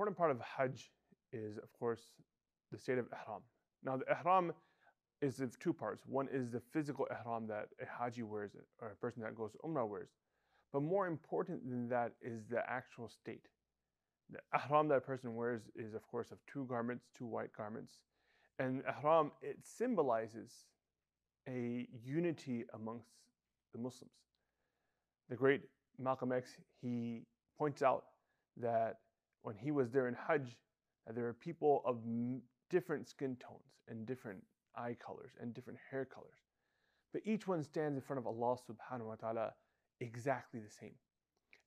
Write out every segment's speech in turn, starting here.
important part of Hajj is, of course, the state of Ihram. Now, the Ihram is of two parts. One is the physical Ihram that a Haji wears, or a person that goes Umrah wears. But more important than that is the actual state. The Ihram that a person wears is, of course, of two garments, two white garments. And Ihram, it symbolizes a unity amongst the Muslims. The great Malcolm X, he points out that when he was there in Hajj, that there are people of different skin tones and different eye colors and different hair colors. But each one stands in front of Allah subhanahu wa ta'ala exactly the same.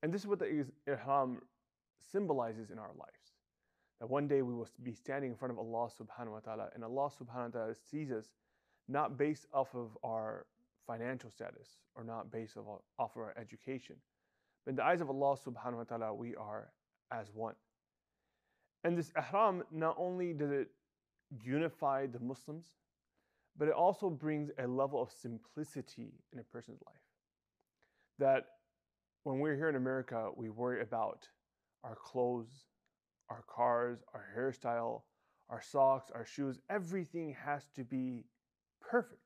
And this is what the ihram symbolizes in our lives. That one day we will be standing in front of Allah subhanahu wa ta'ala, and Allah subhanahu wa ta'ala sees us not based off of our financial status or not based off of our education. But in the eyes of Allah subhanahu wa ta'ala, we are as one. And this ihram, not only does it unify the Muslims, but it also brings a level of simplicity in a person's life. That when we're here in America, we worry about our clothes, our cars, our hairstyle, our socks, our shoes. Everything has to be perfect.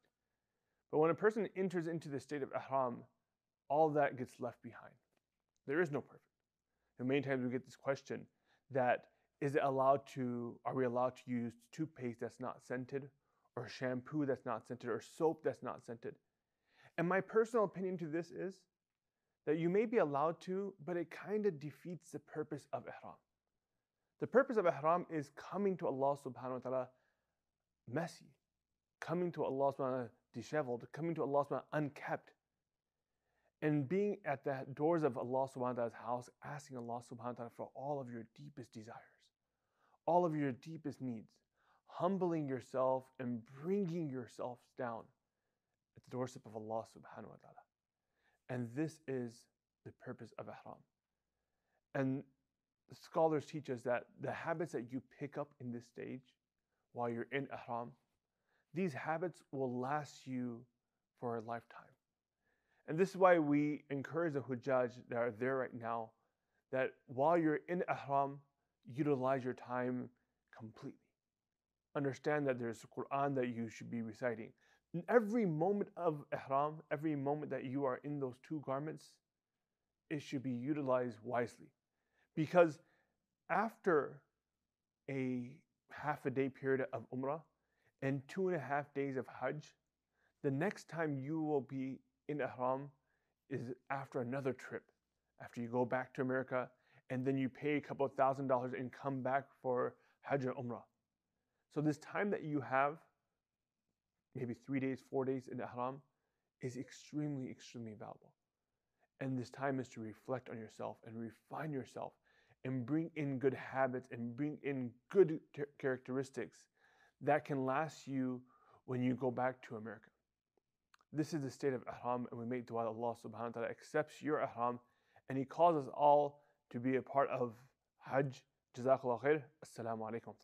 But when a person enters into the state of ihram, all that gets left behind. There is no perfect. And many times we get this question that is it allowed to, are we allowed to use toothpaste that's not scented, or shampoo that's not scented, or soap that's not scented? And my personal opinion to this is that you may be allowed to, but it kind of defeats the purpose of ihram. The purpose of ihram is coming to Allah subhanahu wa ta'ala messy, coming to Allah subhanahu wa ta'ala disheveled, coming to Allah subhanahu wa ta'ala unkept, and being at the doors of Allah subhanahu wa ta'ala's house, asking Allah subhanahu wa ta'ala for all of your deepest desires all of your deepest needs, humbling yourself and bringing yourself down at the doorstep of Allah subhanahu wa ta'ala. And this is the purpose of ihram. And scholars teach us that the habits that you pick up in this stage while you're in ihram, these habits will last you for a lifetime. And this is why we encourage the Hujjaj that are there right now that while you're in ihram, utilize your time completely. Understand that there's Quran that you should be reciting. In every moment of ihram, every moment that you are in those two garments, it should be utilized wisely. Because after a half a day period of Umrah and two and a half days of Hajj, the next time you will be in Ihram is after another trip. After you go back to America and then you pay a couple of thousand dollars and come back for Hajj or Umrah. So this time that you have, maybe three days, four days in Ihram, is extremely, extremely valuable. And this time is to reflect on yourself and refine yourself and bring in good habits and bring in good characteristics that can last you when you go back to America. This is the state of Ihram, and we make dua that Allah subhanahu wa ta'ala accepts your Ihram and He calls us all to be a part of Hajj. Jazakallah khair. Assalamu alaikum